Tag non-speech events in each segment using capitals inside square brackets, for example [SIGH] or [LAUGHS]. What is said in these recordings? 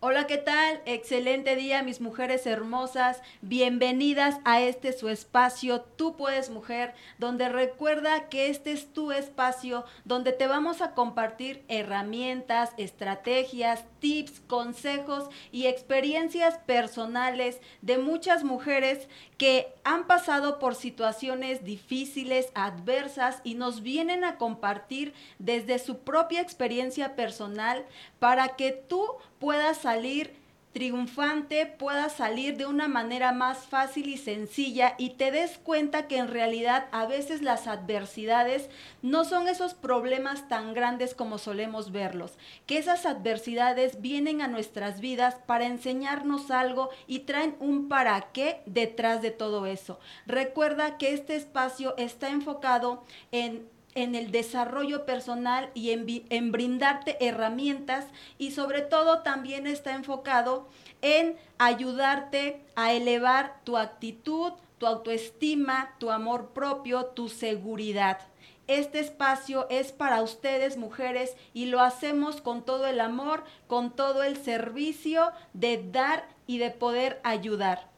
Hola, ¿qué tal? Excelente día, mis mujeres hermosas. Bienvenidas a este su espacio, Tú puedes mujer, donde recuerda que este es tu espacio, donde te vamos a compartir herramientas, estrategias, tips, consejos y experiencias personales de muchas mujeres que han pasado por situaciones difíciles, adversas y nos vienen a compartir desde su propia experiencia personal para que tú puedas salir triunfante, puedas salir de una manera más fácil y sencilla y te des cuenta que en realidad a veces las adversidades no son esos problemas tan grandes como solemos verlos, que esas adversidades vienen a nuestras vidas para enseñarnos algo y traen un para qué detrás de todo eso. Recuerda que este espacio está enfocado en en el desarrollo personal y en, brindarte herramientas y sobre todo también está enfocado en ayudarte a elevar tu actitud, tu autoestima, tu amor propio, tu seguridad. Este espacio es para ustedes mujeres y lo hacemos con todo el amor, con todo el servicio de dar y de poder ayudar.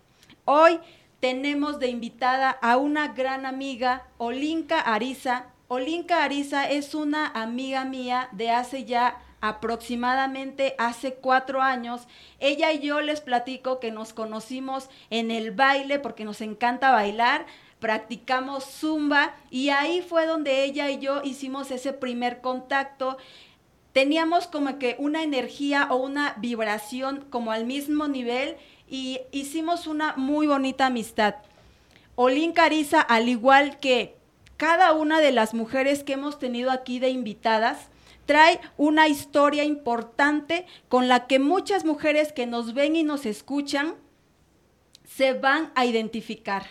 Hoy tenemos de invitada a una gran amiga, Olinka Ariza, Olinka Ariza es una amiga mía de hace ya aproximadamente hace cuatro años. Ella y yo les platico que nos conocimos en el baile porque nos encanta bailar practicamos zumba y ahí fue donde ella y yo hicimos ese primer contacto. Teníamos como que una energía o una vibración como al mismo nivel y hicimos una muy bonita amistad. Olin Cariza, al igual que cada una de las mujeres que hemos tenido aquí de invitadas trae una historia importante con la que muchas mujeres que nos ven y nos escuchan se van a identificar.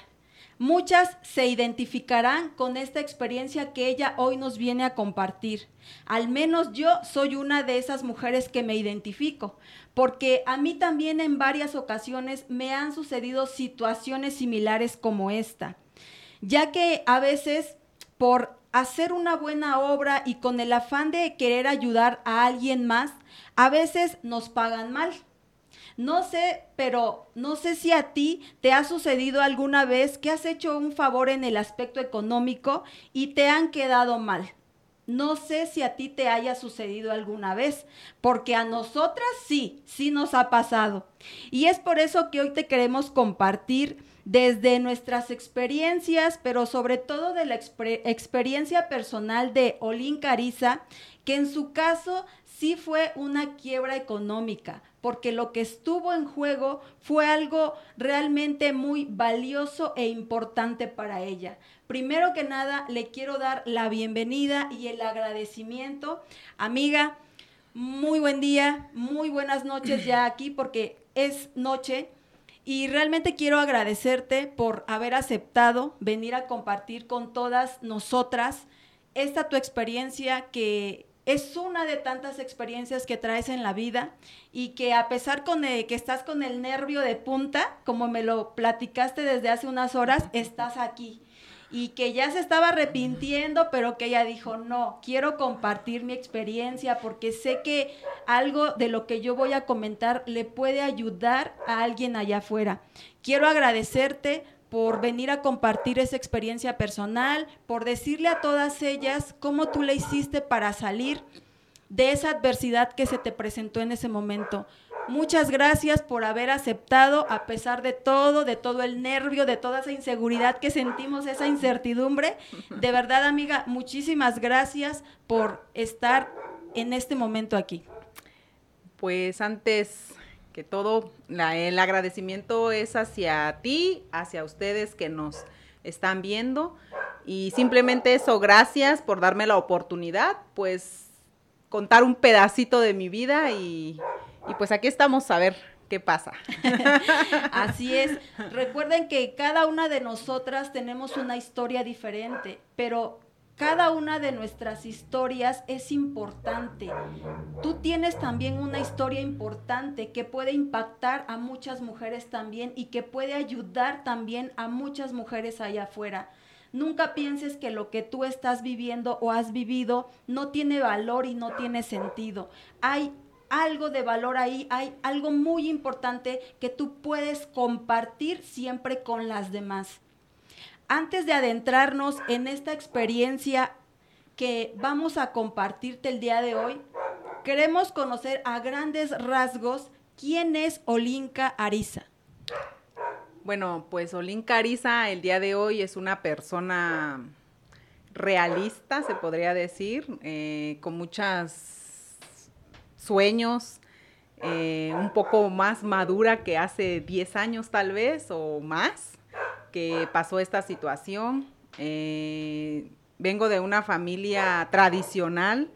Muchas se identificarán con esta experiencia que ella hoy nos viene a compartir. Al menos yo soy una de esas mujeres que me identifico, porque a mí también en varias ocasiones me han sucedido situaciones similares como esta, ya que a veces por hacer una buena obra y con el afán de querer ayudar a alguien más, a veces nos pagan mal. No sé, pero no sé si a ti te ha sucedido alguna vez que has hecho un favor en el aspecto económico y te han quedado mal. No sé si a ti te haya sucedido alguna vez, porque a nosotras sí, sí nos ha pasado. Y es por eso que hoy te queremos compartir desde nuestras experiencias, pero sobre todo de la experiencia personal de Olin Cariza, que en su caso sí fue una quiebra económica, porque lo que estuvo en juego fue algo realmente muy valioso e importante para ella. Primero que nada, le quiero dar la bienvenida y el agradecimiento. Amiga, muy buen día, muy buenas noches ya aquí porque es noche y realmente quiero agradecerte por haber aceptado venir a compartir con todas nosotras esta tu experiencia que es una de tantas experiencias que traes en la vida y que a pesar con que estás con el nervio de punta, como me lo platicaste desde hace unas horas, estás aquí y que ya se estaba arrepintiendo, pero que ella dijo, no, quiero compartir mi experiencia porque sé que algo de lo que yo voy a comentar le puede ayudar a alguien allá afuera. Quiero agradecerte por venir a compartir esa experiencia personal, por decirle a todas ellas cómo tú le hiciste para salir de esa adversidad que se te presentó en ese momento. Muchas gracias por haber aceptado a pesar de todo, de todo el nervio, de toda esa inseguridad que sentimos, esa incertidumbre. De verdad, amiga, muchísimas gracias por estar en este momento aquí. Pues antes que todo, el agradecimiento es hacia ti, hacia ustedes que nos están viendo. Y simplemente eso, gracias por darme la oportunidad, pues contar un pedacito de mi vida y y pues aquí estamos a ver qué pasa. [LAUGHS] Así es. [LAUGHS] Recuerden que cada una de nosotras tenemos una historia diferente, pero cada una de nuestras historias es importante. Tú tienes también una historia importante que puede impactar a muchas mujeres también y que puede ayudar también a muchas mujeres allá afuera. Nunca pienses que lo que tú estás viviendo o has vivido no tiene valor y no tiene sentido. Hay algo de valor ahí, hay algo muy importante que tú puedes compartir siempre con las demás. Antes de adentrarnos en esta experiencia que vamos a compartirte el día de hoy, queremos conocer a grandes rasgos quién es Olinka Ariza. Bueno, pues Olinka Ariza el día de hoy es una persona realista, se podría decir, eh, con muchos sueños, eh, un poco más madura que hace 10 años tal vez o más, que pasó esta situación. Eh, vengo de una familia tradicional,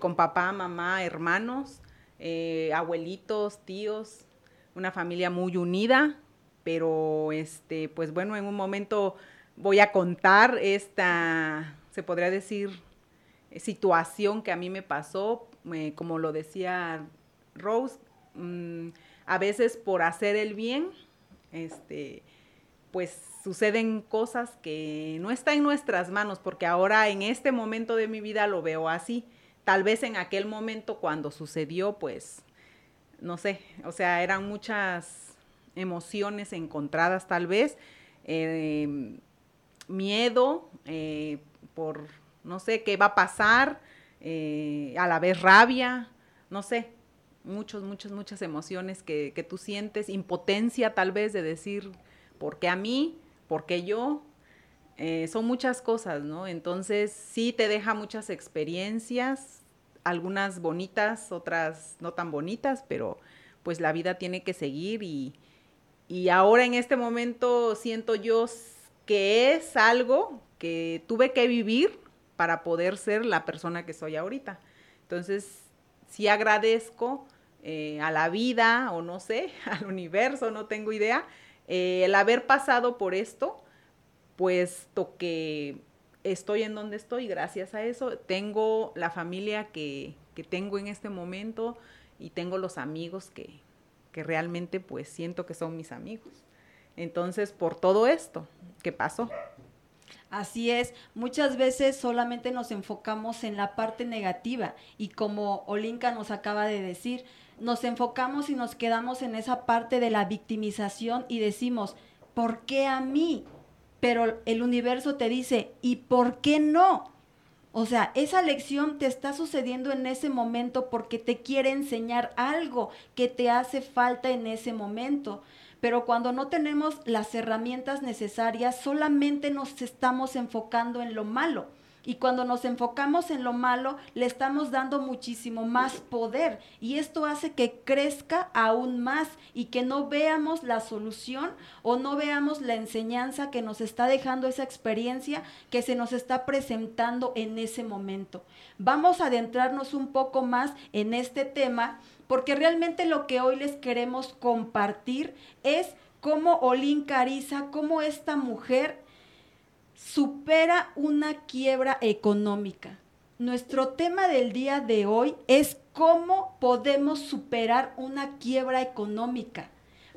con papá, mamá, hermanos, abuelitos, tíos, una familia muy unida, pero este, pues bueno, en un momento voy a contar esta, se podría decir, situación que a mí me pasó, eh, como lo decía Rose, mm, a veces por hacer el bien, este, pues suceden cosas que no están en nuestras manos, porque ahora en este momento de mi vida lo veo así. Tal vez en aquel momento cuando sucedió, pues, no sé, o sea, eran muchas emociones encontradas tal vez. Eh, miedo eh, por, no sé, qué va a pasar, eh, a la vez rabia, no sé, muchos, muchas, muchas emociones que, que, tú sientes, impotencia tal vez de decir, ¿por qué a mí? ¿Por qué yo? Eh, son muchas cosas, ¿no? Entonces sí te deja muchas experiencias, algunas bonitas, otras no tan bonitas, pero pues la vida tiene que seguir y, y ahora en este momento siento yo que es algo que tuve que vivir para poder ser la persona que soy ahorita. Entonces, sí agradezco eh, a la vida o no sé, [LAUGHS] al universo, no tengo idea, eh, el haber pasado por esto, puesto que estoy en donde estoy gracias a eso. Tengo la familia que, que tengo en este momento y tengo los amigos que, que realmente pues siento que son mis amigos. Entonces, por todo esto que pasó. Así es, muchas veces solamente nos enfocamos en la parte negativa y como Olinka nos acaba de decir, nos enfocamos y nos quedamos en esa parte de la victimización y decimos, ¿por qué a mí? Pero el universo te dice, ¿y por qué no? O sea, esa lección te está sucediendo en ese momento porque te quiere enseñar algo que te hace falta en ese momento pero cuando no tenemos las herramientas necesarias, solamente nos estamos enfocando en lo malo. Y cuando nos enfocamos en lo malo, le estamos dando muchísimo más poder. Y esto hace que crezca aún más y que no veamos la solución o no veamos la enseñanza que nos está dejando esa experiencia que se nos está presentando en ese momento. Vamos a adentrarnos un poco más en este tema porque realmente lo que hoy les queremos compartir es cómo Olin Cariza, cómo esta mujer supera una quiebra económica. Nuestro tema del día de hoy es cómo podemos superar una quiebra económica.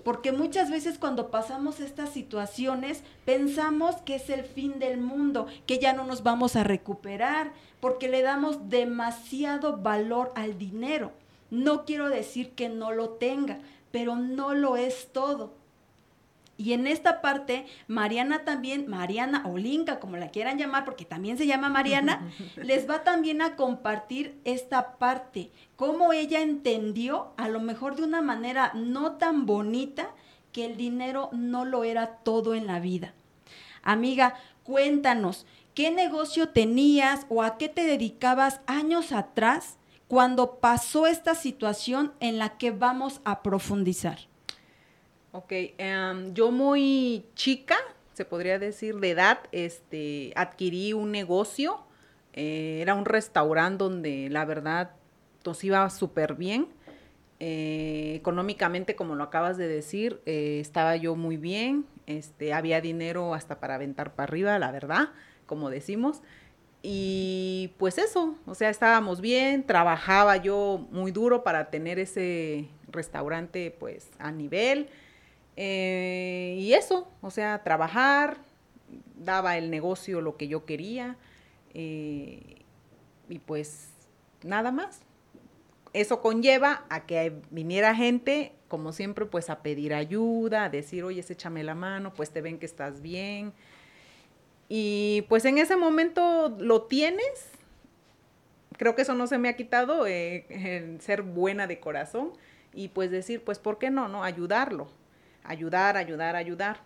Porque muchas veces cuando pasamos estas situaciones pensamos que es el fin del mundo, que ya no nos vamos a recuperar, porque le damos demasiado valor al dinero. No quiero decir que no lo tenga, pero no lo es todo. Y en esta parte, Mariana también, Mariana o Linka, como la quieran llamar, porque también se llama Mariana, [LAUGHS] les va también a compartir esta parte, cómo ella entendió, a lo mejor de una manera no tan bonita, que el dinero no lo era todo en la vida. Amiga, cuéntanos, ¿qué negocio tenías o a qué te dedicabas años atrás cuando pasó esta situación en la que vamos a profundizar? Ok, em, yo muy chica, se podría decir de edad, este, adquirí un negocio, eh, era un restaurante donde la verdad nos iba súper bien. Eh, económicamente, como lo acabas de decir, eh, estaba yo muy bien, este, había dinero hasta para aventar para arriba, la verdad, como decimos. Y pues eso, o sea, estábamos bien, trabajaba yo muy duro para tener ese restaurante pues a nivel. Eh, y eso, o sea, trabajar, daba el negocio lo que yo quería. Eh, y pues nada más. eso conlleva a que viniera gente, como siempre, pues a pedir ayuda, a decir, oye, échame la mano, pues te ven que estás bien. Y pues en ese momento lo tienes. Creo que eso no se me ha quitado, eh, ser buena de corazón y pues decir, pues, ¿por qué no? no? Ayudarlo, ayudar, ayudar, ayudar.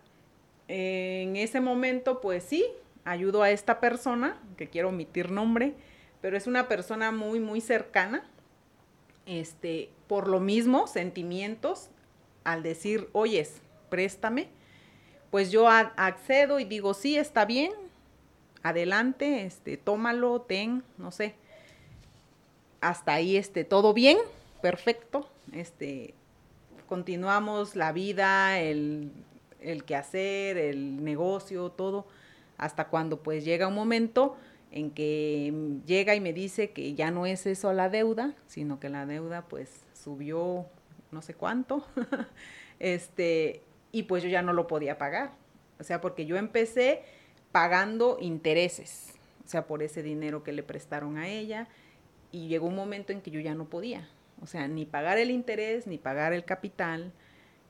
en ese momento, pues sí, ayudo a esta persona, que quiero omitir nombre, pero es una persona muy, muy cercana. Este, por lo mismo, sentimientos, al decir, oyes, préstame, pues yo accedo y digo, sí, está bien, adelante, este, tómalo, ten, no sé. Hasta ahí, este, todo bien, perfecto, este, continuamos la vida, el, el quehacer, el negocio, todo, hasta cuando pues llega un momento en que llega y me dice que ya no es eso la deuda, sino que la deuda pues subió no sé cuánto, [LAUGHS] este, y pues yo ya no lo podía pagar. O sea, porque yo empecé pagando intereses, o sea, por ese dinero que le prestaron a ella, y llegó un momento en que yo ya no podía. O sea, ni pagar el interés, ni pagar el capital.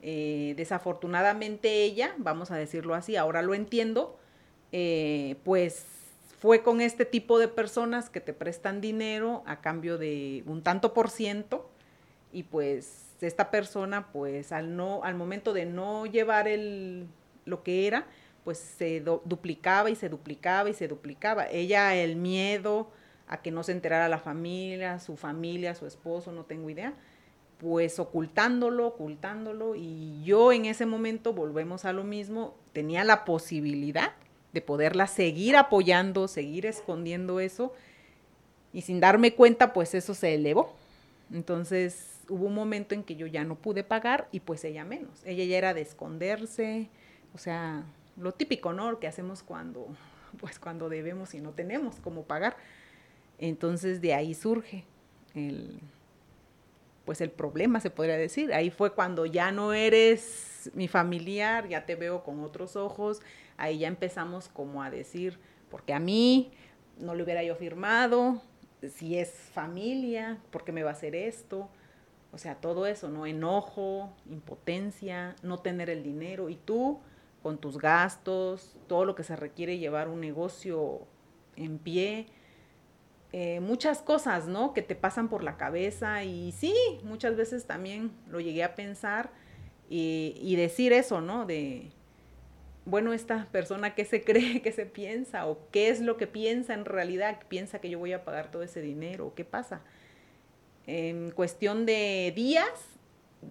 Eh, desafortunadamente ella, vamos a decirlo así, ahora lo entiendo, eh, pues fue con este tipo de personas que te prestan dinero a cambio de un tanto por ciento y pues esta persona pues al no al momento de no llevar el lo que era pues se duplicaba y se duplicaba y se duplicaba ella el miedo a que no se enterara la familia, su familia, su esposo, no tengo idea, pues ocultándolo, ocultándolo, y yo en ese momento, volvemos a lo mismo, tenía la posibilidad de poderla seguir apoyando, seguir escondiendo eso, y sin darme cuenta, pues eso se elevó. Entonces hubo un momento en que yo ya no pude pagar y pues ella menos. Ella ya era de esconderse, o sea, lo típico, ¿no? Que hacemos cuando, pues cuando debemos y no tenemos cómo pagar. Entonces de ahí surge el, pues el problema, se podría decir. Ahí fue cuando ya no eres mi familiar, ya te veo con otros ojos, ahí ya empezamos como a decir, porque a mí no le hubiera yo firmado, si es familia, ¿por qué me va a hacer esto? O sea, todo eso, ¿no? Enojo, impotencia, no tener el dinero y tú con tus gastos, todo lo que se requiere llevar un negocio en pie, eh, muchas cosas, ¿no? Que te pasan por la cabeza y sí, muchas veces también lo llegué a pensar y, decir eso, ¿no? De, bueno, esta persona qué se [LAUGHS] cree, qué se piensa o qué es lo que piensa en realidad, piensa que yo voy a pagar todo ese dinero, ¿qué pasa? En cuestión de días,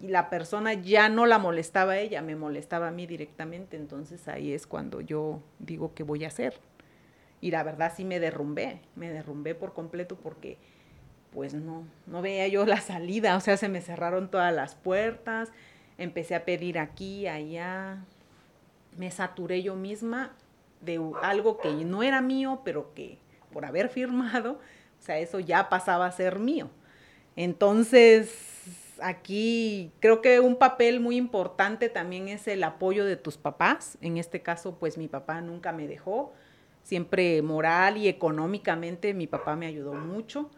la persona ya no la molestaba a ella, me molestaba a mí directamente, entonces ahí es cuando yo digo qué voy a hacer. Y la verdad sí me derrumbé, me derrumbé por completo porque pues no, no veía yo la salida, o sea, se me cerraron todas las puertas, empecé a pedir aquí, allá, me saturé yo misma de algo que no era mío, pero que por haber [LAUGHS] firmado, o sea, eso ya pasaba a ser mío. Entonces, aquí creo que un papel muy importante también es el apoyo de tus papás. En este caso, pues mi papá nunca me dejó siempre moral y económicamente mi papá me ayudó mucho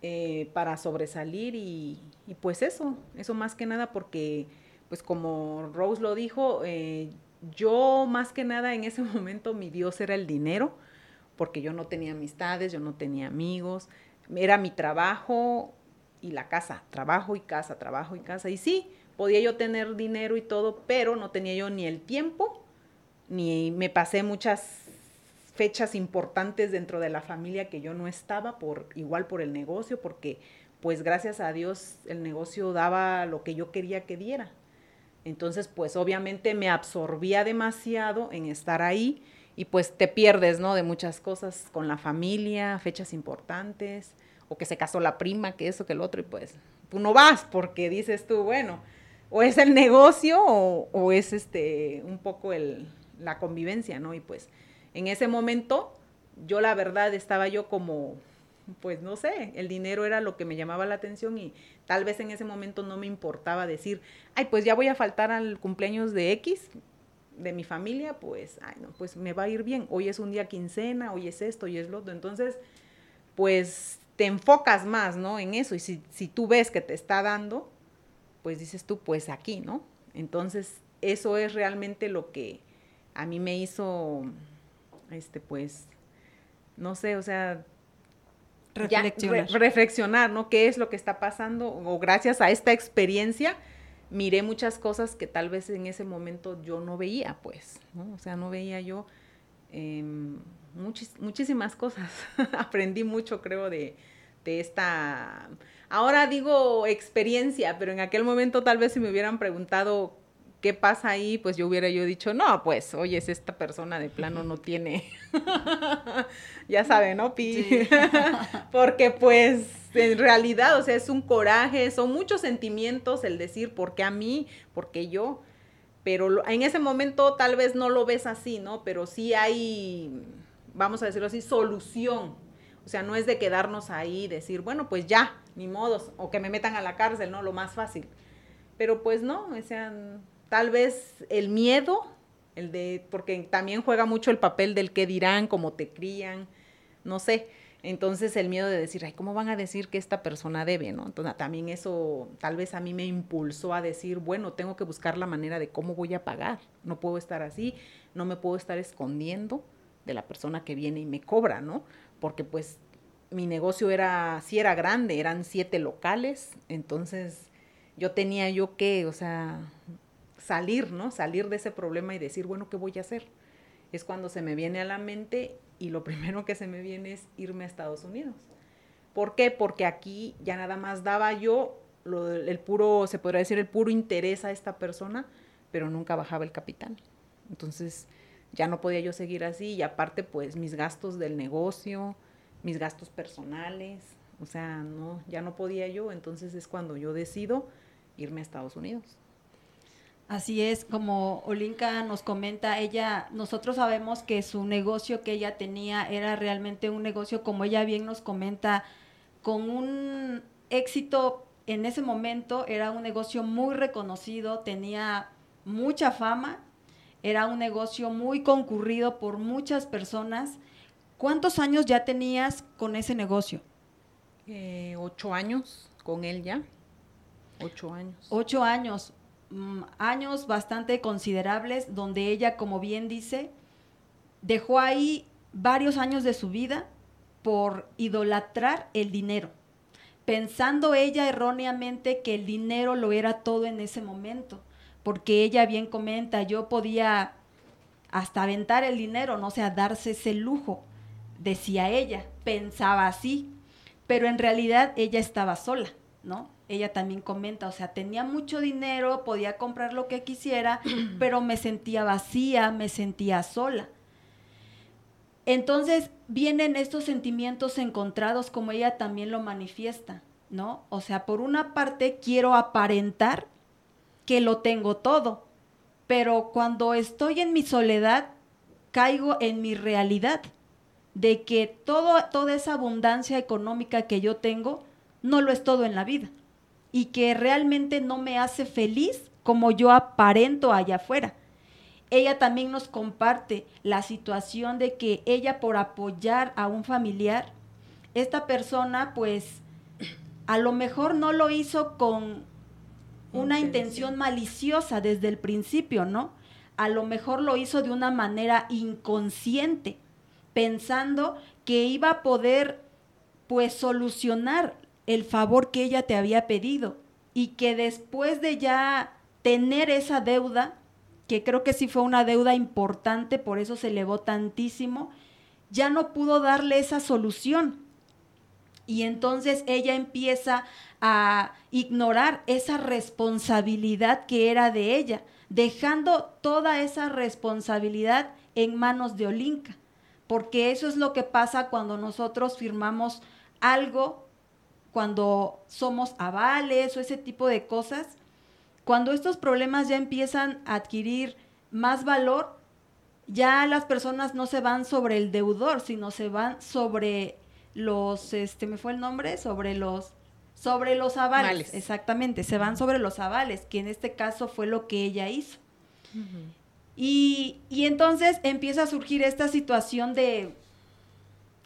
eh, para sobresalir y, pues eso, eso más que nada porque pues como Rose lo dijo, eh, yo más que nada en ese [LAUGHS] momento mi Dios era el dinero porque yo no tenía amistades, yo no tenía amigos, era mi trabajo y la casa, trabajo y casa, trabajo y casa. Y sí, podía yo tener dinero y todo, pero no tenía yo ni el tiempo, ni me pasé muchas fechas importantes dentro de la familia que yo no estaba, por igual por el negocio, porque pues gracias a Dios el negocio daba lo que yo quería que diera. Entonces, pues obviamente me absorbía demasiado en estar ahí y pues te pierdes, ¿no? De muchas cosas con la familia, fechas importantes, o que se casó la prima, que eso, que el otro, y pues tú no vas porque dices tú, bueno, o es el negocio o, es este un poco el, la convivencia, ¿no? Y pues en ese momento, yo la verdad estaba yo como, pues no sé, el dinero era lo que me llamaba la atención y tal vez en ese momento no me importaba decir, ay, pues ya voy a faltar al cumpleaños de X de mi familia, pues, ay, no, pues me va a ir bien. Hoy es un día quincena, hoy es esto, hoy es lo otro. Entonces, pues te enfocas más, ¿no? En eso, y si, si tú ves que te está dando, pues dices tú, pues aquí, ¿no? Entonces, eso es realmente lo que a mí me hizo, este, pues, no sé, o sea, reflexionar. reflexionar, ¿no? ¿Qué es lo que está pasando? O gracias a esta experiencia miré muchas cosas que tal vez en ese momento yo no veía, pues, ¿no? O sea, no veía yo em, muchísimas cosas. [LAUGHS] Aprendí mucho, creo, de, de esta... Ahora digo experiencia, pero en aquel momento tal vez si me hubieran preguntado ¿qué pasa ahí? Pues yo hubiera yo dicho, no, pues, oye, es esta persona de plano no tiene, [LAUGHS] ya sabe, ¿no, Pi? [LAUGHS] Porque pues en realidad, o sea, es un coraje, son muchos sentimientos el decir, ¿por qué a mí? ¿Por qué yo? Pero en ese momento tal vez no lo ves así, ¿no? Pero sí hay, vamos a decirlo así, solución. O sea, no es de quedarnos ahí y decir, bueno, pues ya, ni modos, o que me metan a la cárcel, ¿no? Lo más fácil. Pero pues no, o sea, tal vez el miedo, el de, porque también juega mucho el papel del qué dirán, cómo te crían, no sé. Entonces el miedo de decir, ay, ¿cómo van a decir que esta persona debe? ¿no? Entonces también eso tal vez a mí me impulsó a decir, bueno, tengo que buscar la manera de cómo voy a pagar. No puedo estar así, no me puedo estar escondiendo de la persona que viene y me cobra, ¿no? Porque pues mi negocio era, sí era grande, eran siete locales, entonces yo tenía yo que, o sea, salir, ¿no? Salir de ese problema y decir, bueno, ¿qué voy a hacer? Es cuando se me viene a la mente y lo [LAUGHS] primero que se me viene es irme a Estados Unidos. ¿Por qué? Porque aquí ya nada más daba yo el puro, se podría decir, el puro interés a esta persona, pero nunca bajaba el capital. Entonces ya no podía yo seguir así y aparte pues mis gastos del negocio, mis gastos personales, o sea, no, ya no podía yo, entonces es cuando yo decido irme a Estados Unidos. Así es, como Olinka nos comenta, ella, nosotros sabemos que su negocio que ella tenía era realmente un negocio, como ella bien nos comenta, con un éxito en ese momento, era un negocio muy reconocido, tenía mucha fama, era un negocio muy concurrido por muchas personas. ¿Cuántos años ya tenías con ese negocio? Eh, ocho años con él ya. Ocho años. Ocho años. Mm, años bastante considerables donde ella, como bien dice, dejó ahí varios años de su vida por idolatrar el dinero, pensando ella erróneamente que el dinero lo era todo en ese momento, porque ella bien comenta, yo podía hasta aventar el dinero, no sé, darse ese lujo, decía ella, pensaba así, pero en realidad ella estaba sola, ¿no? ella también comenta, o sea, tenía mucho dinero, podía comprar lo que quisiera, [CLEARS THROAT] pero me sentía vacía, me sentía sola. Entonces vienen estos sentimientos encontrados como ella también lo manifiesta, ¿no? O sea, por una parte quiero aparentar que lo tengo todo, pero cuando estoy en mi soledad, caigo en mi realidad de que todo, toda esa abundancia económica que yo tengo no lo es todo en la vida y que realmente no me hace feliz como yo aparento allá afuera. Ella también nos comparte la situación de que ella por apoyar a un familiar, esta persona pues a lo mejor no lo hizo con una intención maliciosa desde el principio, ¿no? A lo mejor lo hizo de una manera inconsciente, pensando que iba a poder pues solucionar el favor que ella te había pedido y que después de ya tener esa deuda, que creo que sí fue una deuda importante, por eso se elevó tantísimo, ya no pudo darle esa solución. Y entonces ella empieza a ignorar esa responsabilidad que era de ella, dejando toda esa responsabilidad en manos de Olinka, porque eso es lo que pasa cuando nosotros firmamos algo cuando somos avales o ese tipo de cosas, cuando estos problemas ya empiezan a adquirir más valor, ya las personas no se van sobre el deudor, sino se van sobre los, este, me fue el nombre, sobre los, sobre los avales, exactamente, se van sobre los avales, que en este caso fue lo que ella hizo. y, y, entonces empieza a surgir esta situación de,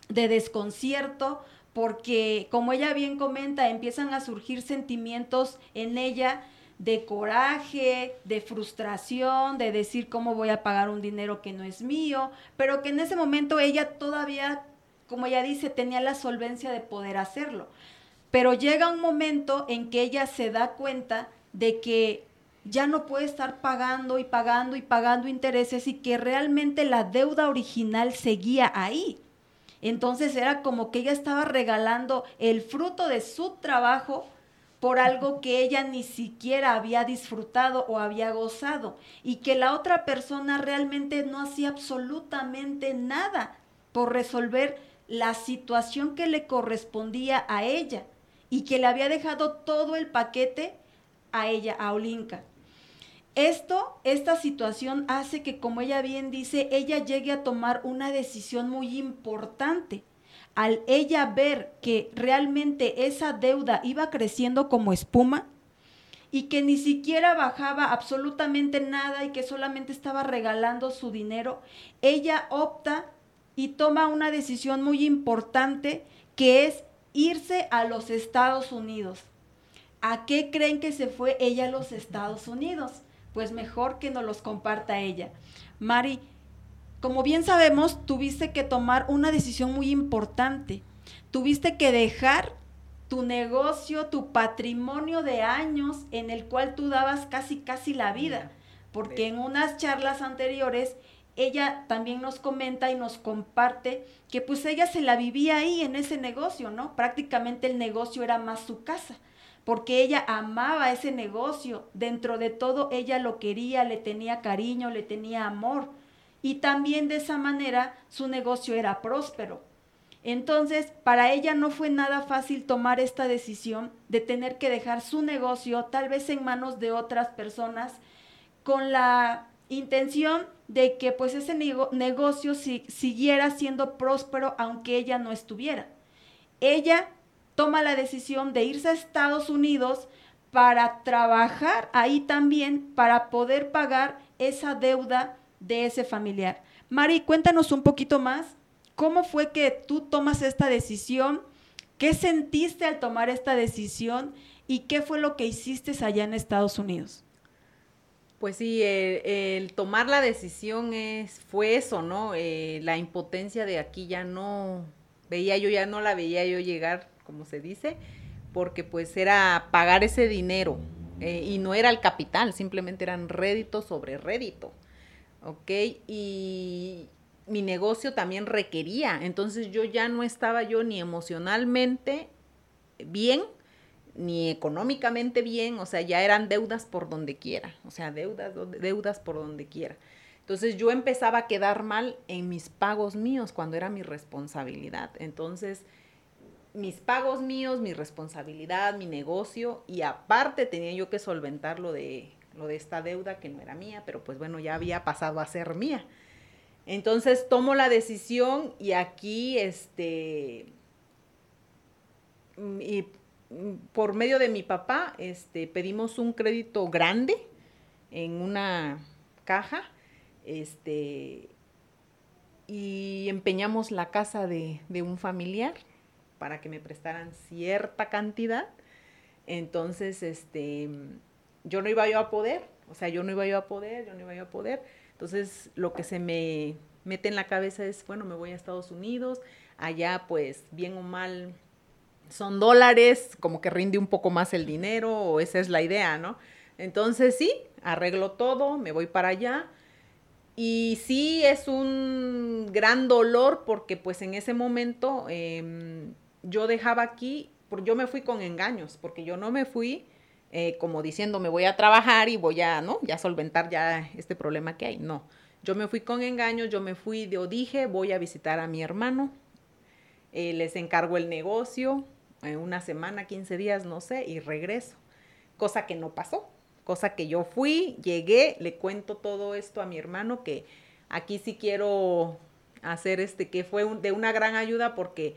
de desconcierto, porque como ella bien comenta, empiezan a surgir sentimientos en ella de coraje, de frustración, de decir cómo voy a pagar un dinero que no es mío, pero que en ese momento ella todavía, como ella dice, tenía la solvencia de poder hacerlo. Pero llega un momento en que ella se da cuenta de que ya no puede estar pagando y pagando y pagando intereses y que realmente la deuda original seguía ahí. Entonces era como que ella estaba regalando el fruto de su trabajo por algo que ella ni siquiera había disfrutado o había gozado y que la otra persona realmente no hacía absolutamente nada por resolver la situación que le correspondía a ella y que le había dejado todo el paquete a ella, a Olinka. Esto, esta situación hace que, como ella bien dice, ella llegue a tomar una decisión muy importante. Al ella ver que realmente esa deuda iba creciendo como espuma y que ni siquiera bajaba absolutamente nada y que solamente estaba regalando su dinero, ella opta y toma una decisión muy importante que es irse a los Estados Unidos. ¿A qué creen que se fue ella a los Estados Unidos? pues mejor que nos los comparta ella. Mari, como bien sabemos, tuviste que tomar una decisión muy importante. Tuviste que dejar tu negocio, tu patrimonio de años en el cual tú dabas casi, casi la vida. Porque en unas charlas anteriores ella también nos comenta y nos comparte que pues ella se la vivía ahí en ese negocio, ¿no? Prácticamente el negocio era más su casa porque ella amaba ese negocio, dentro de todo ella lo quería, le tenía cariño, le tenía amor, y también de esa manera su negocio era próspero. Entonces, para ella no fue nada fácil tomar esta decisión de tener que dejar su negocio, tal vez en manos de otras personas, con la intención de que pues ese negocio siguiera siendo próspero aunque ella no estuviera. Ella toma la decisión de irse a Estados Unidos para trabajar ahí también para poder pagar esa deuda de ese familiar. Mari, cuéntanos un poquito más, ¿cómo fue que tú tomas esta decisión? ¿Qué sentiste al tomar esta decisión? ¿Y qué fue lo que hiciste allá en Estados Unidos? Pues sí, el, tomar la decisión es, fue eso, ¿no? Eh, la impotencia de aquí ya no, veía yo, ya no la veía yo llegar como se dice, porque pues era pagar ese dinero eh, y no era el capital, simplemente eran rédito sobre rédito, ¿ok? Y mi negocio también requería, entonces yo ya no estaba yo ni emocionalmente bien, ni económicamente bien, o sea, ya eran deudas por donde quiera, o sea, deudas, deudas por donde quiera. Entonces yo empezaba a quedar mal en mis pagos míos cuando era mi responsabilidad. Entonces mis pagos míos, mi responsabilidad, mi negocio y aparte tenía yo que solventar lo de, lo de esta deuda que no era mía, pero pues bueno, ya había pasado a ser mía. Entonces tomo la decisión y aquí, este, mm, y por medio de mi papá, este, pedimos un crédito grande en una caja, este, y empeñamos la casa de, de un familiar para que me prestaran cierta cantidad. Entonces, este, yo no iba yo a poder, o sea, yo no iba yo a poder, yo no iba yo a poder. Entonces, lo que se me mete en la cabeza es, bueno, me voy a Estados Unidos, allá pues bien o mal son dólares, como que rinde un poco más el dinero, o esa es la idea, ¿no? Entonces, sí, arreglo todo, me voy para allá. Y sí es un gran dolor porque pues en ese momento em, yo dejaba aquí, yo me fui con engaños, porque yo no me fui eh, como diciendo me voy a trabajar y voy a, ¿no? Ya solventar ya este problema que hay. No, yo me fui con engaños, yo me fui, yo dije voy a visitar a mi hermano, eh, les encargo el negocio, en una semana, 15 días, no sé, y regreso. Cosa que no pasó, cosa que yo fui, llegué, le cuento todo esto a mi hermano, que aquí sí quiero hacer este, que fue de una gran ayuda porque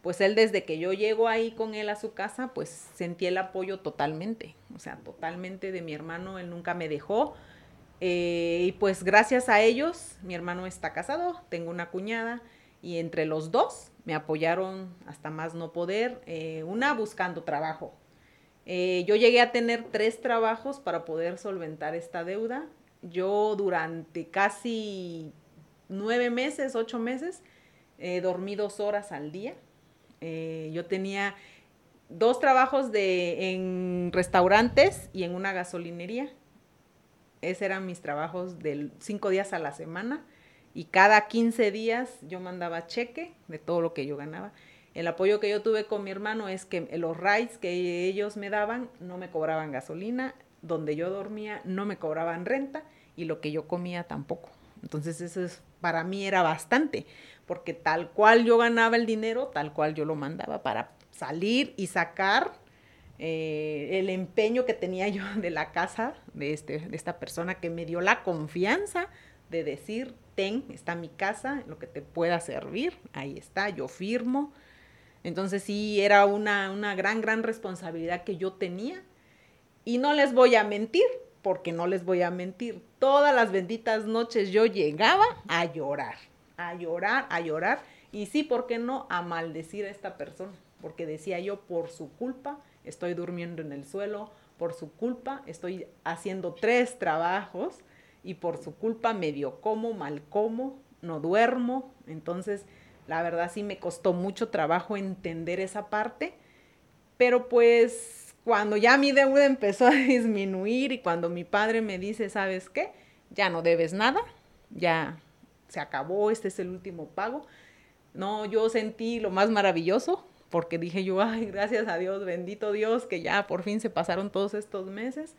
pues él desde que yo llego ahí con él a su casa, pues sentí el apoyo totalmente, o sea, totalmente de mi hermano, él nunca me dejó. Eh, y pues gracias a ellos, mi hermano está casado, tengo una cuñada y entre los dos me apoyaron hasta más no poder, eh, una buscando trabajo. Eh, yo llegué a tener tres trabajos para poder solventar esta deuda. Yo durante casi nueve meses, ocho meses, eh, dormí dos horas al día. yo tenía dos trabajos de, en restaurantes y en una gasolinería. Esos eran mis trabajos de cinco días a la semana y cada 15 días yo mandaba cheque de todo lo que yo ganaba. El apoyo que yo tuve con mi hermano es que los rides que ellos me daban no me cobraban gasolina, donde yo dormía no me cobraban renta y lo que yo comía tampoco. Entonces eso es, para mí era bastante, porque tal cual yo ganaba el dinero, tal cual yo lo mandaba para salir y sacar eh, el empeño que tenía yo de la casa de, este, de esta persona que me dio la confianza de decir, ten, está mi casa, lo que te pueda servir, ahí está, yo firmo. Entonces sí, era una, una gran, gran responsabilidad que yo tenía. Y no les voy a mentir, porque no les voy a mentir. Todas las benditas noches yo llegaba a llorar, a llorar, a llorar. Y sí, ¿por qué no? A maldecir a esta persona. Porque decía yo, por su culpa estoy durmiendo en el suelo, por su culpa estoy haciendo tres trabajos y por su culpa medio como, mal como, no duermo. Entonces, la verdad sí me costó mucho trabajo entender esa parte, pero pues cuando ya mi deuda empezó a [LAUGHS] disminuir y cuando mi padre me dice, ¿sabes qué? Ya no debes nada, ya se acabó, este es el último pago. No, yo sentí lo más maravilloso porque dije yo, ay, gracias a Dios, bendito Dios, que ya por fin se pasaron todos estos meses.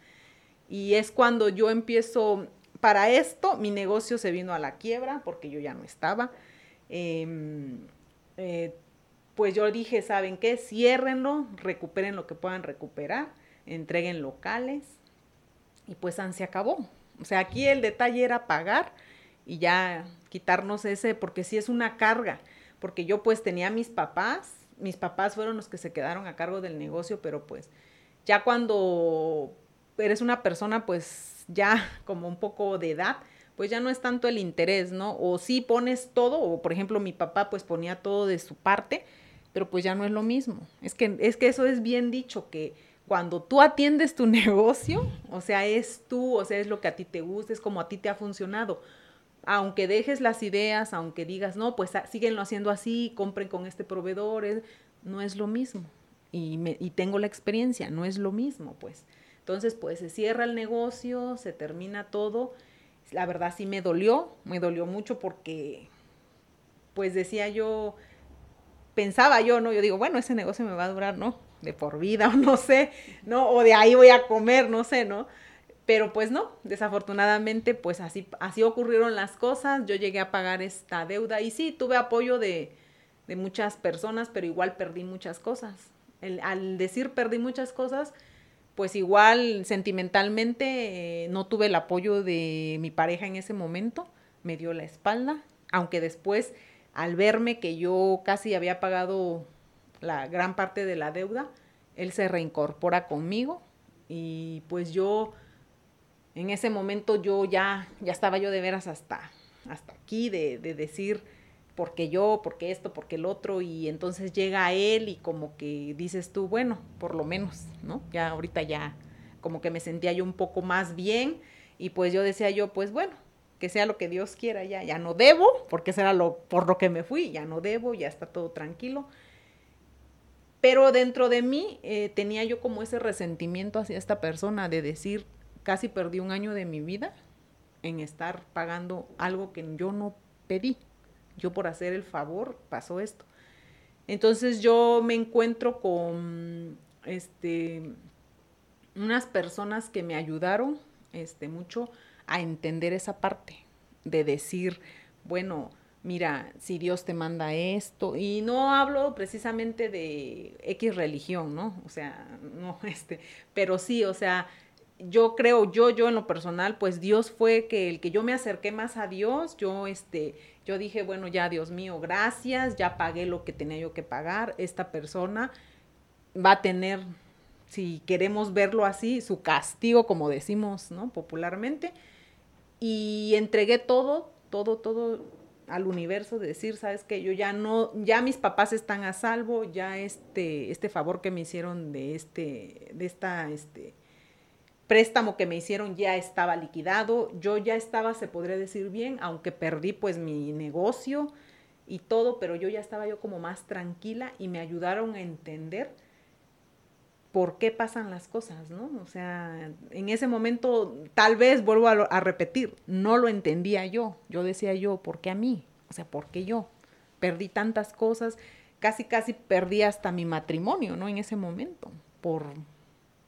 Y es cuando yo empiezo para esto mi negocio se vino a la quiebra porque yo ya no estaba. Em, eh, pues yo dije, ¿saben qué? Ciérrenlo, recuperen lo que puedan recuperar, entreguen locales y pues se acabó. O sea, aquí el detalle era pagar y ya quitarnos ese, porque sí es una carga, porque yo pues tenía mis papás, mis papás fueron los que se quedaron a cargo del negocio, pero pues ya cuando eres una persona pues ya como un poco de edad, pues ya no es tanto el interés, ¿no? O sí pones todo, o por ejemplo mi papá pues ponía todo de su parte, pero pues ya no es lo mismo. Es que, es que eso es bien dicho, que cuando tú atiendes tu [LAUGHS] negocio, o sea, es tú, o sea, es lo que a ti te gusta, es como a ti te ha funcionado. Aunque dejes las ideas, aunque digas, no, pues ah, síguenlo haciendo así, compren con este proveedor, no es lo mismo. Y, tengo la experiencia, no es lo mismo, pues. Entonces, pues se cierra el negocio, se termina todo. La verdad sí me dolió, me dolió mucho porque, pues decía yo, pensaba yo, ¿no? Yo digo, bueno, ese negocio me va a durar, ¿no? De por vida [LAUGHS] o no sé, ¿no? O de ahí voy a comer, no sé, ¿no? Pero pues no, desafortunadamente pues así, así ocurrieron las cosas, yo llegué a pagar esta deuda y sí, tuve apoyo de, de muchas personas, pero igual perdí muchas cosas. El, al decir perdí muchas cosas, pues igual sentimentalmente eh, no tuve el apoyo de mi pareja en ese momento, me dio la espalda, aunque después al verme que yo casi había pagado la gran parte de la deuda, él se reincorpora conmigo y pues yo en ese momento yo ya, ya estaba yo de veras hasta, hasta aquí de, de decir, porque yo, porque esto, porque el otro, y entonces llega él y como que dices tú, bueno, por lo menos, ¿no? Ya ahorita ya como que me sentía yo un poco más bien y pues yo decía yo, pues bueno, que sea lo que Dios quiera ya, ya no debo, porque será lo por lo que me fui, ya no debo, ya está todo tranquilo. Pero dentro de mí eh, tenía yo como ese resentimiento hacia esta persona de decir, casi perdí un año de mi vida en estar pagando algo que yo no pedí yo por hacer el favor pasó esto. Entonces yo me encuentro con este unas personas que me ayudaron este mucho a entender esa parte de decir, bueno, mira, si Dios te manda esto, y no hablo precisamente de X religión, ¿no? O sea, no, [LAUGHS] este, pero sí, o sea, yo creo, yo, yo en lo personal, pues Dios fue que el que yo me acerqué más a Dios, yo, este, yo dije, bueno, ya Dios mío, gracias, ya pagué lo que tenía yo que pagar, esta persona va a tener, si queremos verlo así, su castigo, como decimos, ¿no? Popularmente, y entregué todo, todo, todo, al universo de decir, sabes que yo ya no, ya mis papás están a salvo, ya este, este favor que me hicieron de este, de esta, este, préstamo que me hicieron ya estaba liquidado, yo ya estaba, se podría decir bien, aunque perdí pues mi negocio y todo, pero yo ya estaba yo como más tranquila y me ayudaron a entender por qué pasan las cosas, ¿no? O sea, en ese momento, tal vez vuelvo a, repetir, no lo entendía yo. Yo decía yo, ¿por qué a mí? O sea, ¿por qué yo? Perdí tantas cosas, casi, casi perdí hasta mi matrimonio, ¿no? En ese momento, por,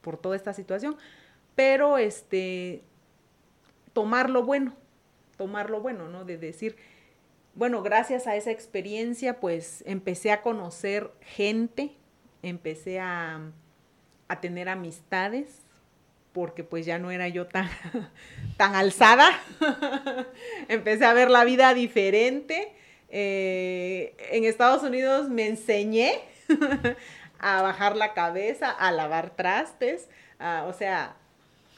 por toda esta situación. Pero, este, tomar lo bueno, tomar lo bueno, ¿no? De decir, bueno, gracias a esa experiencia, pues empecé a conocer gente, empecé a a tener amistades, porque pues ya no era yo tan, [LAUGHS] tan alzada. [LAUGHS] Empecé a ver la vida diferente. Eh, en Estados Unidos me enseñé [LAUGHS] a bajar la cabeza, a lavar trastes, o sea,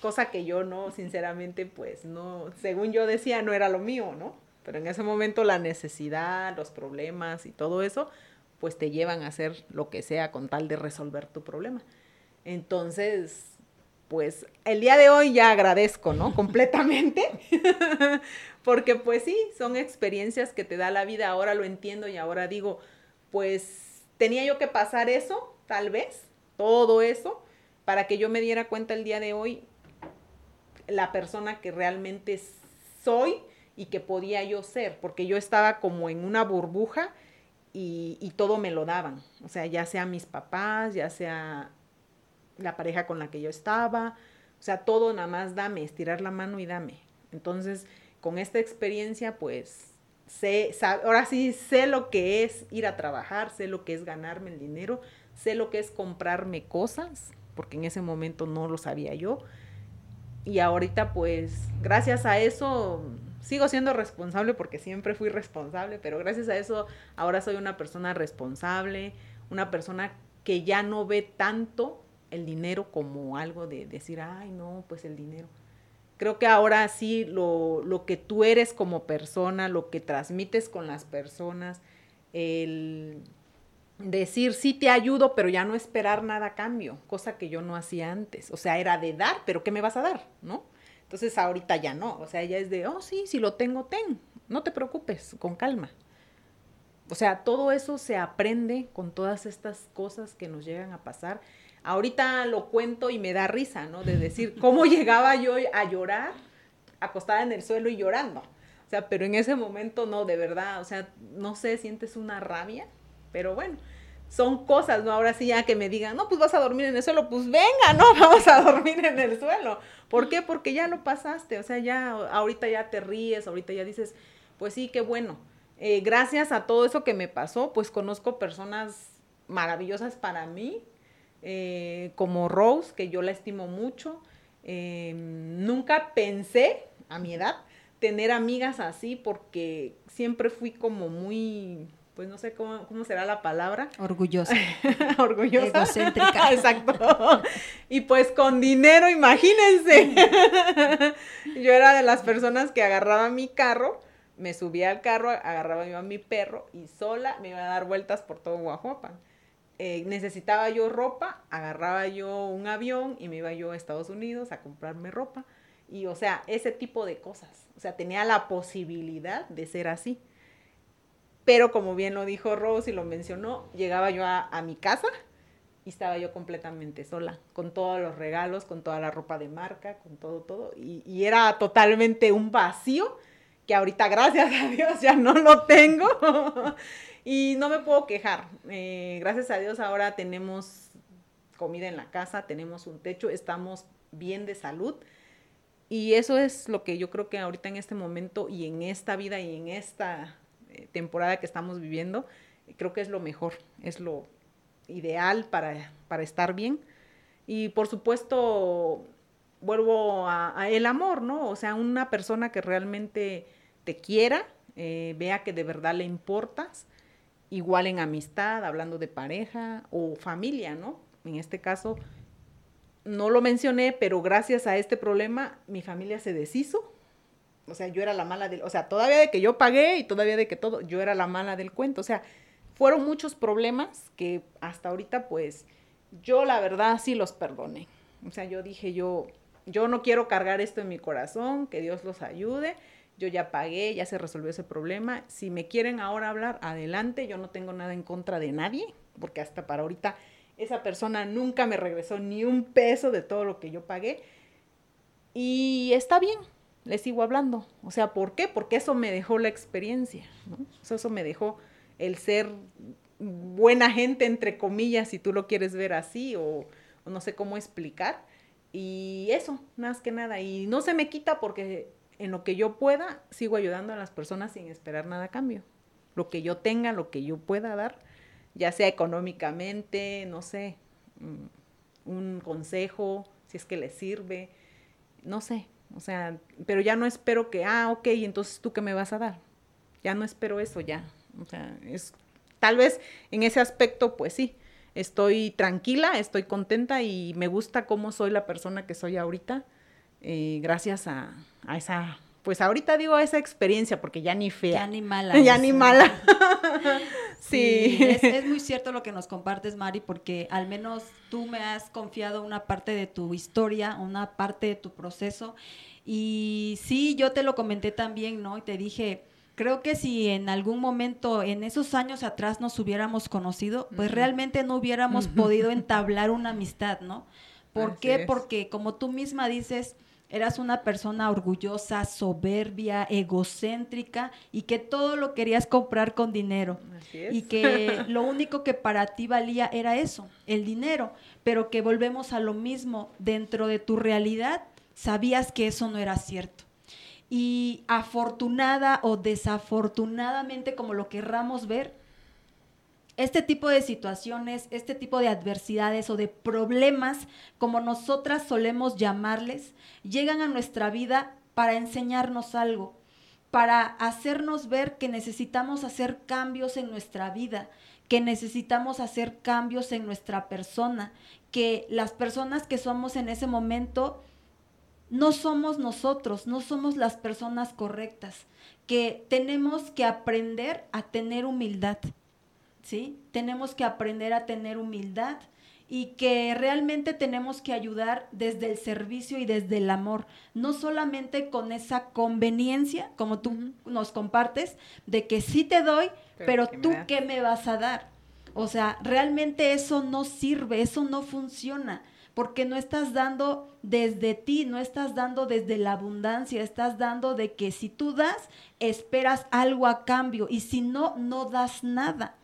cosa que yo no, sinceramente, pues no, según yo decía, no era lo mío, ¿no? Pero en ese momento la necesidad, los problemas y todo eso, pues te llevan a hacer lo que sea con tal de resolver tu problema. Entonces, pues el día de hoy ya agradezco, ¿no? [LAUGHS] Completamente. [LAUGHS] Porque pues sí, son experiencias que te da la vida, ahora lo entiendo y ahora digo, pues tenía yo que pasar eso, tal vez, todo eso, para que yo me diera cuenta el día de hoy la persona que realmente soy y que podía yo ser, porque yo estaba como en una burbuja y, todo me lo daban, o sea, ya sea mis papás, ya sea la pareja con la que yo estaba, o sea, todo nada más dame, estirar la mano y dame. Entonces, con esta experiencia, pues, sé, ahora sí sé lo que es ir a trabajar, sé lo que es ganarme el dinero, sé lo que es comprarme cosas, porque en ese momento no lo sabía yo. Y ahorita, pues, gracias a eso, sigo siendo responsable porque siempre fui responsable, pero gracias a eso ahora soy una persona responsable, una persona que ya no ve tanto el dinero como algo de decir, ay, no, pues el dinero. Creo que ahora sí lo, lo que tú eres como persona, lo que transmites con las personas, el decir sí te ayudo, pero ya no esperar nada a cambio, cosa que yo no hacía antes. O sea, era de dar, pero ¿qué me vas a dar? ¿No? Entonces ahorita ya no, o sea, ya es de, oh sí, si lo tengo, ten, no te preocupes, con calma. O sea, todo eso se aprende con todas estas cosas que nos llegan a pasar Ahorita lo cuento y me da risa, ¿no? De decir cómo [LAUGHS] llegaba yo a llorar acostada en el suelo y llorando. O sea, pero en ese momento no, de verdad, o sea, no sé, sientes una rabia, pero bueno, son cosas, ¿no? Ahora sí ya que me digan, no, pues vas a dormir en el suelo, pues venga, no, [LAUGHS] vamos a dormir en el suelo. ¿Por qué? Porque ya lo pasaste, o sea, ya ahorita ya te ríes, ahorita ya dices, pues sí, qué bueno. Eh, gracias a todo eso que me pasó, pues conozco personas maravillosas para mí, eh, como Rose, que yo la estimo mucho. Em, nunca pensé, a mi edad, tener amigas así porque siempre fui como muy, pues no sé cómo, cómo será la palabra. Orgullosa. [LAUGHS] Orgullosa. Egocéntrica. [LAUGHS] Exacto. Y pues con dinero, imagínense. yo era de las personas que agarraba mi carro, me subía al carro, agarraba yo a mi perro y sola me iba a dar vueltas por todo Guajuapan. Eh, necesitaba yo ropa, agarraba yo un avión y me iba yo a Estados Unidos a comprarme ropa. Y o sea, ese tipo de cosas. O sea, tenía la posibilidad de ser así. Pero como bien lo dijo Rose y lo mencionó, llegaba yo a, mi casa y estaba yo completamente sola, con todos los regalos, con toda la ropa de marca, con todo, todo. Y, era totalmente un vacío que ahorita, gracias a Dios, ya no lo tengo. [LAUGHS] Y no me puedo quejar. Eh, gracias a Dios ahora tenemos comida en la casa, tenemos un techo, estamos bien de salud. Y eso es lo que yo creo que ahorita en este momento y en esta vida y en esta temporada que estamos viviendo, creo que es lo mejor, es lo ideal para, para estar bien. Y por supuesto, vuelvo a, el amor, ¿no? O sea, una persona que realmente te quiera, eh, vea que de verdad le importas igual en amistad, hablando de pareja o familia, ¿no? En este caso, no lo mencioné, pero gracias a este problema mi familia se deshizo. O sea, yo era la mala del, o sea, todavía de que yo pagué y todavía de que todo, yo era la mala del cuento. O sea, fueron muchos problemas que hasta ahorita, pues, yo la verdad sí los perdoné. O sea, yo dije, yo, yo no quiero cargar esto en mi corazón, que Dios los ayude. Yo ya pagué, ya se resolvió ese problema. Si me quieren ahora hablar, adelante. Yo no tengo nada en contra de nadie, porque hasta para ahorita esa persona nunca me regresó ni un peso de todo lo que yo pagué. Y está bien, le sigo hablando. O sea, ¿por qué? Porque eso me dejó la experiencia, ¿no? eso me dejó el ser buena gente, entre comillas, si tú lo quieres ver así, o, no sé cómo explicar. Y eso, más que nada. Y no se me quita porque en lo que yo pueda, sigo ayudando a las personas sin esperar nada a cambio. Lo que yo tenga, lo que yo pueda dar, ya sea económicamente, no sé, mm, un consejo, si es que les sirve, no sé, o sea, pero ya no espero que, ah, ok, entonces tú qué me vas a dar. Ya no espero eso, ya. O sea, es tal vez en ese aspecto, pues sí, estoy tranquila, estoy contenta y me gusta cómo soy la persona que soy ahorita, eh, gracias a, a, esa, pues ahorita digo esa experiencia, porque ya ni fea. Ya ni mala. [LAUGHS] ya ni mala. [LAUGHS] [LAUGHS] sí. es, es, muy cierto lo que nos compartes, Mari, porque al menos tú me has confiado una parte de tu historia, una parte de tu proceso. Y sí, yo te lo comenté también, ¿no? Y te dije, creo que si en algún momento, en esos años atrás nos hubiéramos conocido, pues realmente no hubiéramos podido entablar una amistad, ¿no? ¿Por qué? Porque como tú misma dices, eras una persona orgullosa, soberbia, egocéntrica y que todo lo querías comprar con dinero. Y que [LAUGHS] lo único que para ti valía era eso, el dinero, pero que volvemos a lo mismo, dentro de tu realidad sabías que eso no era cierto. Y afortunada o desafortunadamente, como lo querramos ver, este tipo de situaciones, este tipo de adversidades o de problemas, como nosotras solemos llamarles, llegan a nuestra vida para enseñarnos algo, para hacernos ver que necesitamos hacer cambios en nuestra vida, que necesitamos hacer cambios en nuestra persona, que las personas que somos en ese momento no somos nosotros, no somos las personas correctas, que tenemos que aprender a tener humildad ¿sí? Tenemos que aprender a tener humildad y que realmente tenemos que ayudar desde el servicio y desde el amor, no solamente con esa conveniencia, como tú nos compartes, de que sí te doy, pero, tú qué me vas a dar. O sea, realmente eso no sirve, eso no funciona, porque no estás dando desde ti, no estás dando desde la abundancia, estás dando de que si tú das, esperas algo a cambio y si no, no das nada.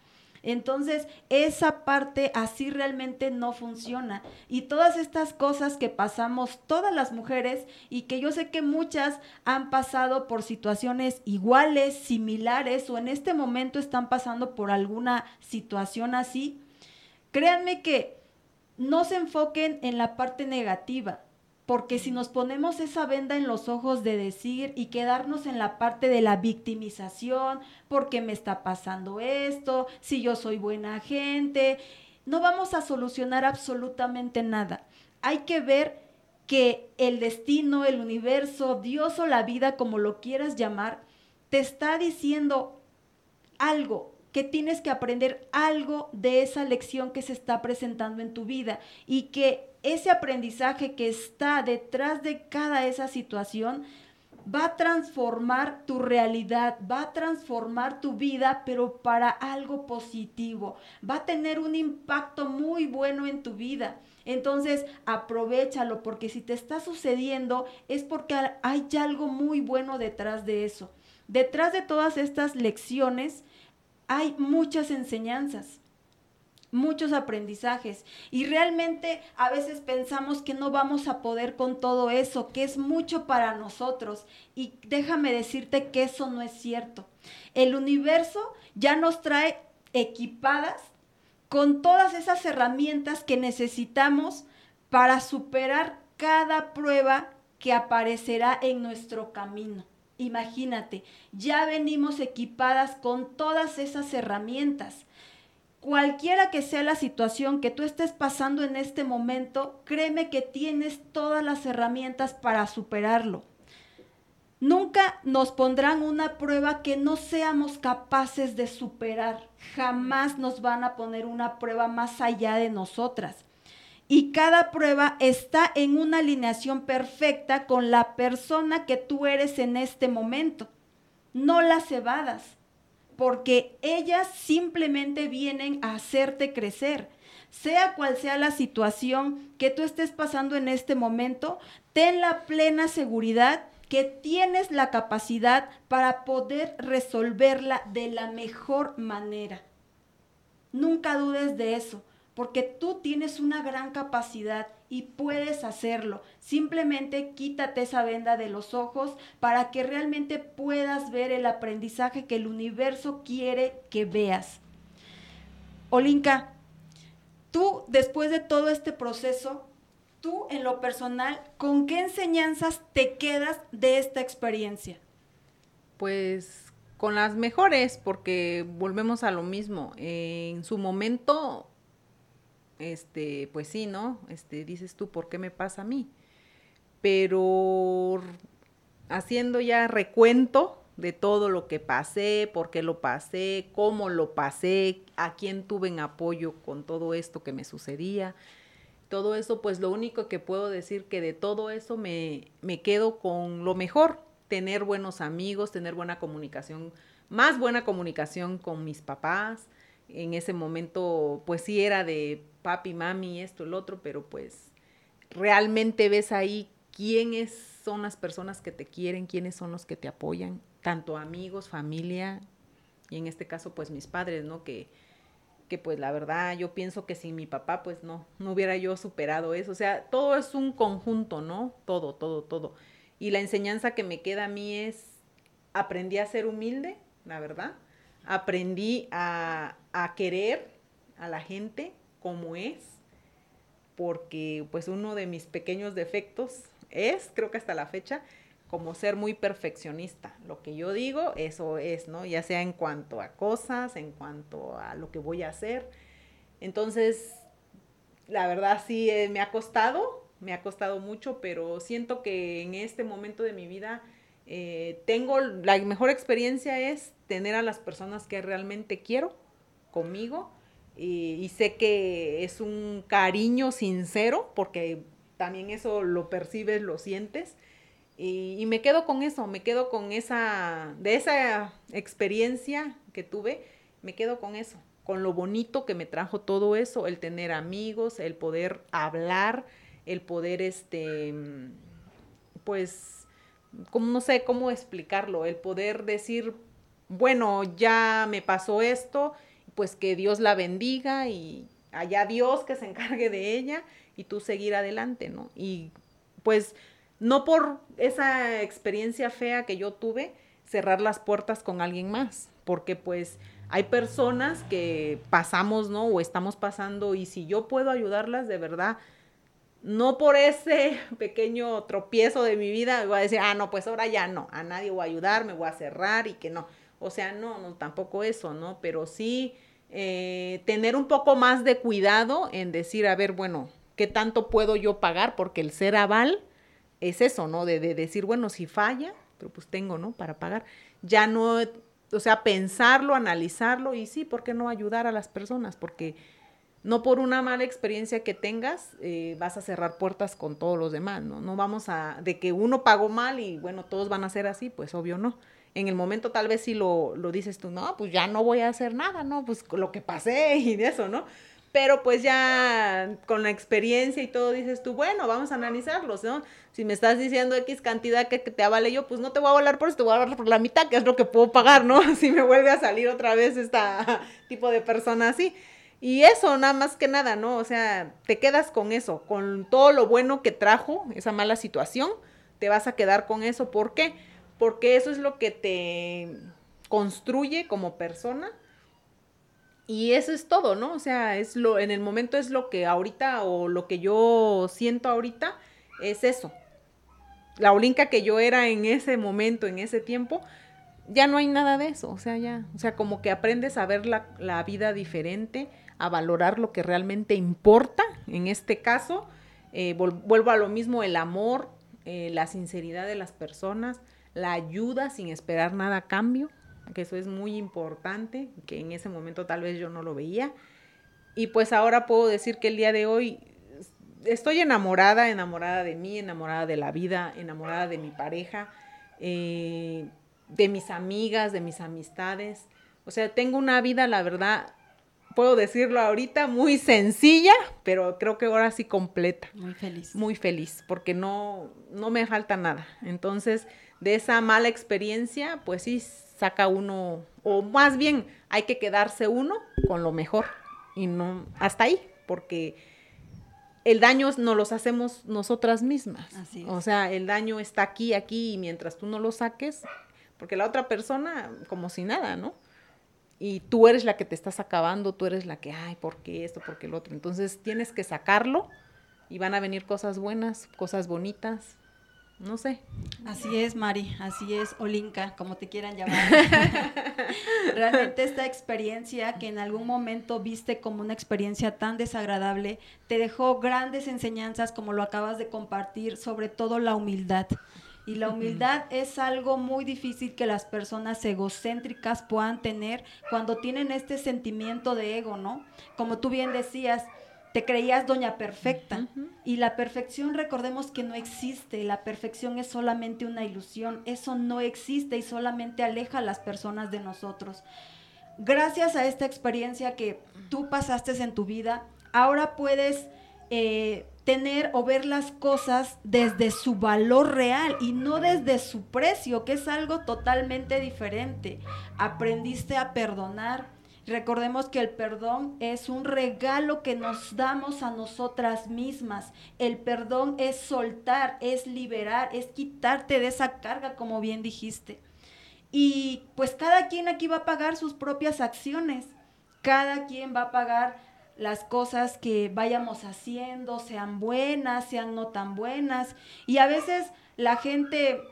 Entonces, esa parte así realmente no funciona. Y todas estas cosas que pasamos todas las mujeres y que yo sé que muchas han pasado por situaciones iguales, similares o en este momento están pasando por alguna situación así, créanme que no se enfoquen en la parte negativa porque si nos ponemos esa venda en los ojos de decir y quedarnos en la parte de la victimización, porque me está pasando esto, si yo soy buena gente, no vamos a solucionar absolutamente nada. Hay que ver que el destino, el universo, Dios o la vida, como lo quieras llamar, te está diciendo algo, que tienes que aprender algo de esa lección que se está presentando en tu vida y que ese aprendizaje que está detrás de cada esa situación va a transformar tu realidad, va a transformar tu vida, pero para algo positivo. Va a tener un impacto muy bueno en tu vida. Entonces, aprovechalo porque si te está sucediendo es porque hay algo muy bueno detrás de eso. Detrás de todas estas lecciones hay muchas enseñanzas muchos aprendizajes y realmente a veces pensamos que no vamos a poder con todo eso, que es mucho para nosotros y déjame decirte que eso no es cierto. El universo ya nos trae equipadas con todas esas herramientas que necesitamos para superar cada prueba que aparecerá en nuestro camino. Imagínate, ya venimos equipadas con todas esas herramientas cualquiera que sea la situación que tú estés pasando en este momento, créeme que tienes todas las herramientas para superarlo. Nunca nos pondrán una prueba que no seamos capaces de superar. Jamás nos van a poner una prueba más allá de nosotras. Y cada prueba está en una alineación perfecta con la persona que tú eres en este momento. No las evadas, porque ellas simplemente vienen a hacerte crecer. Sea cual sea la situación que tú estés pasando en este momento, ten la plena seguridad que tienes la capacidad para poder resolverla de la mejor manera. Nunca dudes de eso, porque tú tienes una gran capacidad y puedes hacerlo. Simplemente quítate esa venda de los ojos para que realmente puedas ver el aprendizaje que el universo quiere que veas. Olinka, tú después de todo este proceso, tú en lo personal, ¿con qué enseñanzas te quedas de esta experiencia? Pues con las mejores, porque volvemos a lo mismo. en su momento, este, pues sí, ¿no? Este, dices tú, ¿por qué me pasa a mí? Pero haciendo ya recuento de todo lo que pasé, por qué lo pasé, cómo lo pasé, a quién tuve en apoyo con todo esto que me sucedía, todo eso, pues lo único que puedo decir que de todo eso me, me quedo con lo mejor, tener buenos amigos, tener buena comunicación, más buena comunicación con mis papás. En ese momento, pues sí era de papi, mami, esto, el otro, pero pues realmente ves ahí quiénes son las personas que te quieren, quiénes son los que te apoyan, tanto amigos, familia, y en este caso, pues mis padres, ¿no? Que, que pues la verdad yo pienso que sin mi papá pues no, no hubiera yo superado eso. O sea, todo es un conjunto, ¿no? Todo, todo, todo. Y la enseñanza que me queda a mí es, aprendí a ser humilde, la verdad. Aprendí a, a querer a la gente como es, porque pues uno de mis pequeños defectos es, creo que hasta la fecha, como ser muy perfeccionista. Lo que yo digo, eso es, ¿no? Ya sea en cuanto a cosas, en cuanto a lo que voy a hacer. Entonces, la verdad sí eh, me ha costado, me ha costado mucho, pero siento que en este momento de mi vida eh, tengo, la mejor experiencia es tener a las personas que realmente quiero conmigo y, y sé que es un cariño sincero, porque también eso lo percibes, lo sientes y, me quedo con eso, me quedo con esa, de esa experiencia que tuve, me quedo con eso, con lo bonito que me trajo todo eso, el tener amigos, el poder hablar, el poder, este, pues, como no sé cómo explicarlo, el poder decir, bueno, ya me pasó esto, pues que Dios la bendiga y allá Dios que se encargue de ella y tú seguir adelante, ¿no? Y pues no por esa experiencia fea que yo tuve, cerrar las puertas con alguien más, porque pues hay personas que pasamos, ¿no? O estamos pasando y si yo puedo ayudarlas de verdad, no por ese [LAUGHS] pequeño tropiezo de mi vida, voy a decir, ah, no, pues ahora ya no, a nadie voy a ayudar, me voy a cerrar y que no. O sea, no, no, tampoco eso, ¿no? Pero sí eh, tener un poco más de cuidado en decir, a ver, bueno, ¿qué tanto puedo yo pagar? Porque el ser aval es eso, ¿no? De, decir, bueno, si falla, pero pues tengo, ¿no? Para pagar. Ya no, o sea, pensarlo, analizarlo y sí, ¿por qué no ayudar a las personas? Porque no por una mala experiencia que tengas eh, vas a cerrar puertas con todos los demás, ¿no? No vamos a, de que uno pagó mal y bueno, todos van a ser así, pues obvio no. En el momento tal vez si lo, lo dices tú, no, pues ya no voy a hacer nada, ¿no? Pues lo que pasé y de eso, ¿no? pero pues ya con la experiencia y todo dices tú, bueno, vamos a analizarlos, ¿no? Si me estás diciendo X cantidad que, te avale yo, pues no te voy a volar por eso, te voy a volar por la mitad, que es lo que puedo pagar, ¿no? [LAUGHS] Si me vuelve a salir otra vez este [LAUGHS] tipo de persona así. Y eso, nada más que nada, ¿no? O sea, te quedas con eso, con todo lo bueno que trajo esa mala situación, te vas a quedar con eso. ¿Por qué? Porque eso es lo que te construye como persona y eso es todo, ¿no? O sea, es lo, en el momento es lo que ahorita o lo que yo siento ahorita es eso. La Olinka que yo era en ese momento, en ese tiempo, ya no hay nada de eso. O sea, ya, o sea, como que aprendes a ver la, la vida diferente, a valorar lo que realmente importa. En este caso, eh, vuelvo a lo mismo, el amor, eh, la sinceridad de las personas, la ayuda sin esperar nada a cambio, que eso es muy importante, que en ese momento tal vez yo no lo veía. Y pues ahora puedo decir que el día de hoy estoy enamorada, enamorada de mí, enamorada de la vida, enamorada de mi pareja, eh, de mis amigas, de mis amistades. O sea, tengo una vida, la verdad, puedo decirlo ahorita, muy sencilla, pero creo que ahora sí completa. Muy feliz. Muy feliz, porque no, no me falta nada. Entonces, de esa mala experiencia, pues sí saca uno, o más bien hay que quedarse uno con lo mejor y no hasta ahí, porque el daño no los hacemos nosotras mismas. O sea, el daño está aquí, aquí, y mientras tú no lo saques, porque la otra persona, como si nada, ¿no? Y tú eres la que te estás acabando, tú eres la que, ay, ¿por qué esto? ¿Por qué el otro? Entonces tienes que sacarlo y van a venir cosas buenas, cosas bonitas, no sé. Así es, Mari, así es, Olinka, como te quieran llamar. [LAUGHS] Realmente esta experiencia que en algún momento viste como una experiencia tan desagradable, te dejó grandes enseñanzas como lo acabas de compartir, sobre todo la humildad. Y la humildad es algo muy difícil que las personas egocéntricas puedan tener cuando tienen este sentimiento de ego, ¿no? Como tú bien decías, te creías doña perfecta. Y la perfección, recordemos que no existe. La perfección es solamente una ilusión. Eso no existe y solamente aleja a las personas de nosotros. Gracias a esta experiencia que tú pasaste en tu vida, ahora puedes eh, tener o ver las cosas desde su valor real y no desde su precio, que es algo totalmente diferente. Aprendiste a perdonar Recordemos que el perdón es un regalo que nos damos a nosotras mismas. El perdón es soltar, es liberar, es quitarte de esa carga, como bien dijiste. Y pues cada quien aquí va a pagar sus propias acciones. Cada quien va a pagar las cosas que vayamos haciendo, sean buenas, sean no tan buenas. Y a veces la gente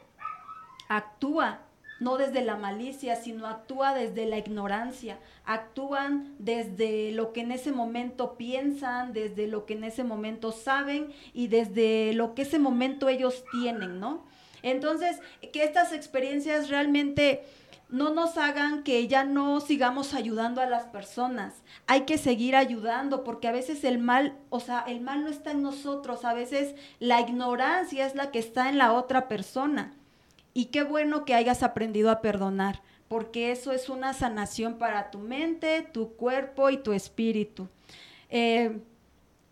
actúa no desde la malicia, sino actúa desde la ignorancia, actúan desde lo que en ese momento piensan, desde lo que en ese momento saben y desde lo que ese momento ellos tienen, ¿no? Entonces, que estas experiencias realmente no nos hagan que ya no sigamos ayudando a las personas. Hay que seguir ayudando porque a veces el mal, o sea, el mal no está en nosotros, a veces la ignorancia es la que está en la otra persona. Y qué bueno que hayas aprendido a perdonar, porque eso es una sanación para tu mente, tu cuerpo y tu espíritu. Eh,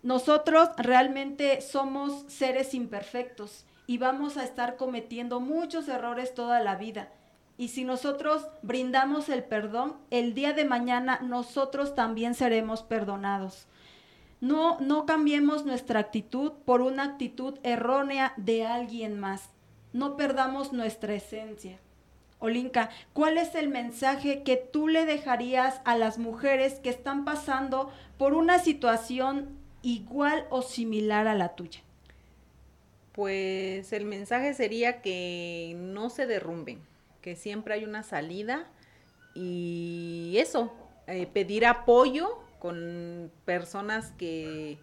nosotros realmente somos seres imperfectos y vamos a estar cometiendo muchos errores toda la vida. Y si nosotros brindamos el perdón, el día de mañana nosotros también seremos perdonados. No, no cambiemos nuestra actitud por una actitud errónea de alguien más no perdamos nuestra esencia. Olinka, ¿cuál es el mensaje que tú le dejarías a las mujeres que están pasando por una situación igual o similar a la tuya? Pues el mensaje sería que no se derrumben, que siempre hay una salida y eso, eh, pedir apoyo con personas que,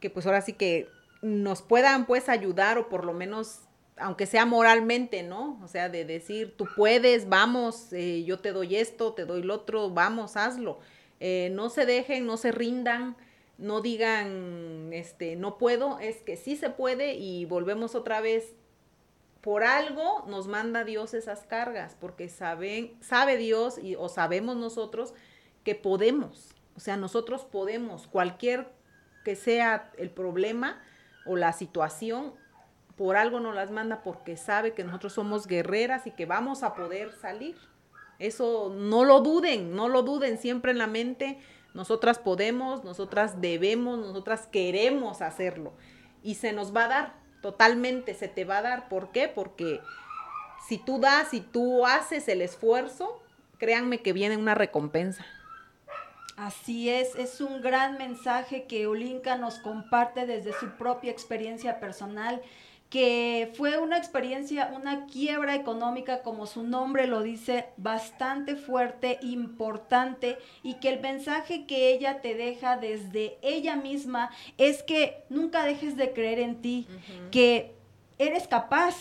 que pues ahora sí que nos puedan pues ayudar o por lo menos aunque sea moralmente, ¿no? O sea, de decir, tú puedes, vamos, eh, yo te doy esto, te doy lo otro, vamos, hazlo. Eh, no se dejen, no se rindan, no digan, este, no puedo, es que sí se puede y volvemos otra vez. Por algo nos manda Dios esas cargas, porque saben, sabe Dios y, o sabemos nosotros que podemos. O sea, nosotros podemos, cualquier que sea el problema o la situación, por algo nos las manda porque sabe que nosotros somos guerreras y que vamos a poder salir. Eso no lo duden, no lo duden siempre en la mente. Nosotras podemos, nosotras debemos, nosotras queremos hacerlo. Y se nos va a dar, totalmente se te va a dar. ¿Por qué? Porque si tú das, si tú haces el esfuerzo, créanme que viene una recompensa. Así es, es un gran mensaje que Olinka nos comparte desde su propia experiencia personal que fue una experiencia, una quiebra económica, como su nombre lo dice, bastante fuerte, importante, y que el mensaje que ella te deja desde ella misma es que nunca dejes de creer en ti, que eres capaz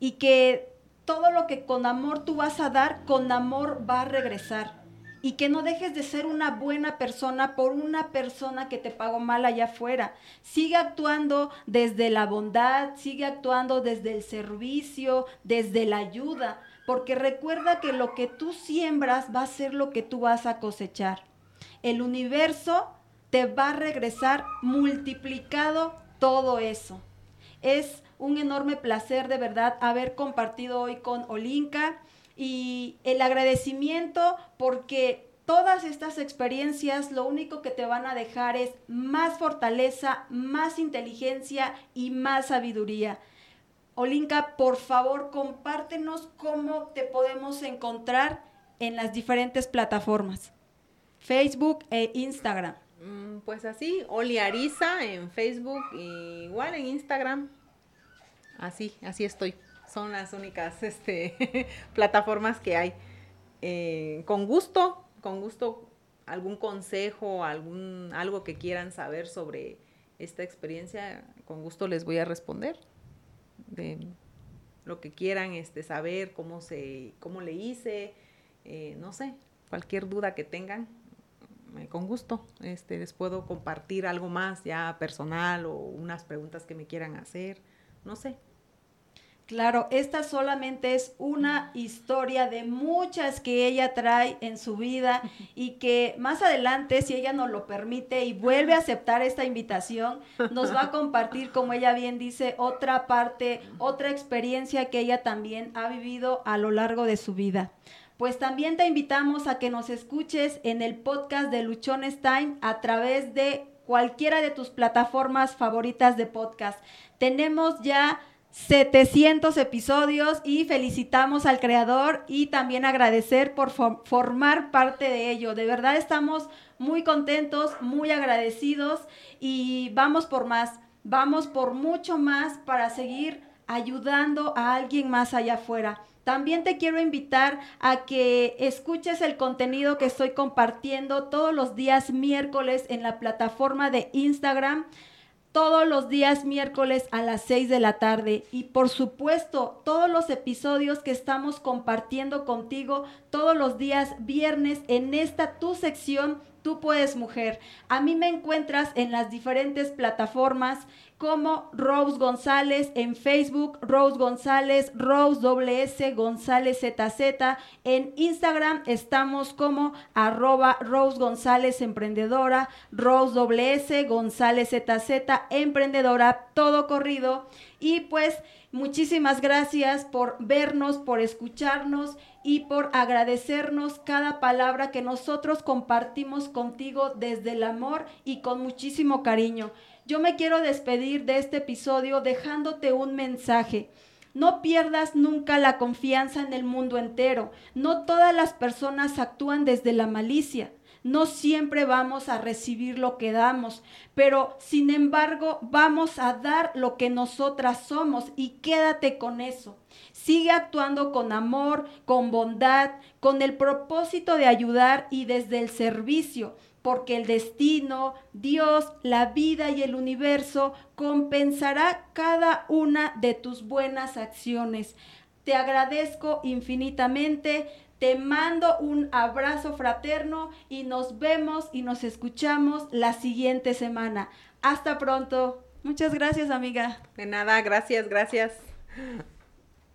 y que todo lo que con amor tú vas a dar, con amor va a regresar. Y que no dejes de ser una buena persona por una persona que te pagó mal allá afuera. Sigue actuando desde la bondad, sigue actuando desde el servicio, desde la ayuda, porque recuerda que lo que tú siembras va a ser lo que tú vas a cosechar. El universo te va a regresar multiplicado todo eso. Es un enorme placer de verdad haber compartido hoy con Olinka y el agradecimiento porque todas estas experiencias lo único que te van a dejar es más fortaleza, más inteligencia y más sabiduría. Olinka, por favor, compártenos cómo te podemos encontrar en las diferentes plataformas, Facebook e Instagram. Mm, pues así, Oli Ariza en Facebook, igual en Instagram. Así, así estoy. Son las únicas [LAUGHS] este, plataformas que hay. Eh, con gusto, con gusto, algún consejo, algún, algo que quieran saber sobre esta experiencia, con gusto les voy a responder. De lo que quieran este, saber, cómo, se, cómo le hice, eh, no sé, cualquier duda que tengan, eh, con gusto este, les puedo compartir algo más ya personal o unas preguntas que me quieran hacer, no sé. Claro, esta solamente es una historia de muchas que ella trae en su vida [LAUGHS] y que más adelante, si ella nos lo permite y vuelve a aceptar esta invitación, nos va a [LAUGHS] compartir, como ella bien dice, otra parte, otra experiencia que ella también ha vivido a lo largo de su vida pues también te invitamos a que nos escuches en el podcast de Luchones Time a través de cualquiera de tus plataformas favoritas de podcast. Tenemos ya 700 episodios y felicitamos al creador y también agradecer por formar parte de ello. De verdad estamos muy contentos, muy agradecidos y vamos por más, vamos por mucho más para seguir ayudando a alguien más allá afuera. También te quiero invitar a que escuches el contenido que estoy compartiendo todos los días miércoles en la plataforma de Instagram todos los días miércoles a las 6 de la tarde. Y por supuesto todos los episodios que estamos compartiendo contigo todos los días viernes en esta tu sección Tú puedes mujer. A mí me encuentras en las diferentes plataformas como Rose González en Facebook, Rose González, Rose WS González ZZ. En Instagram estamos como arroba Rose González Emprendedora, Rose WS González ZZ Emprendedora, todo corrido. Y pues muchísimas gracias por vernos, por escucharnos y por agradecernos cada palabra que nosotros compartimos contigo desde el amor y con muchísimo cariño. Yo me quiero despedir de este episodio dejándote un mensaje. No pierdas nunca la confianza en el mundo entero. No todas las personas actúan desde la malicia. No siempre vamos a recibir lo que damos, pero sin embargo vamos a dar lo que nosotras somos y quédate con eso. Sigue actuando con amor, con bondad, con el propósito de ayudar y desde el servicio porque el destino, Dios, la vida y el universo compensará cada una de tus buenas acciones. Te agradezco infinitamente, te mando un abrazo fraterno y nos vemos y nos escuchamos la siguiente semana. Hasta pronto. Muchas gracias, amiga. De nada, gracias, gracias.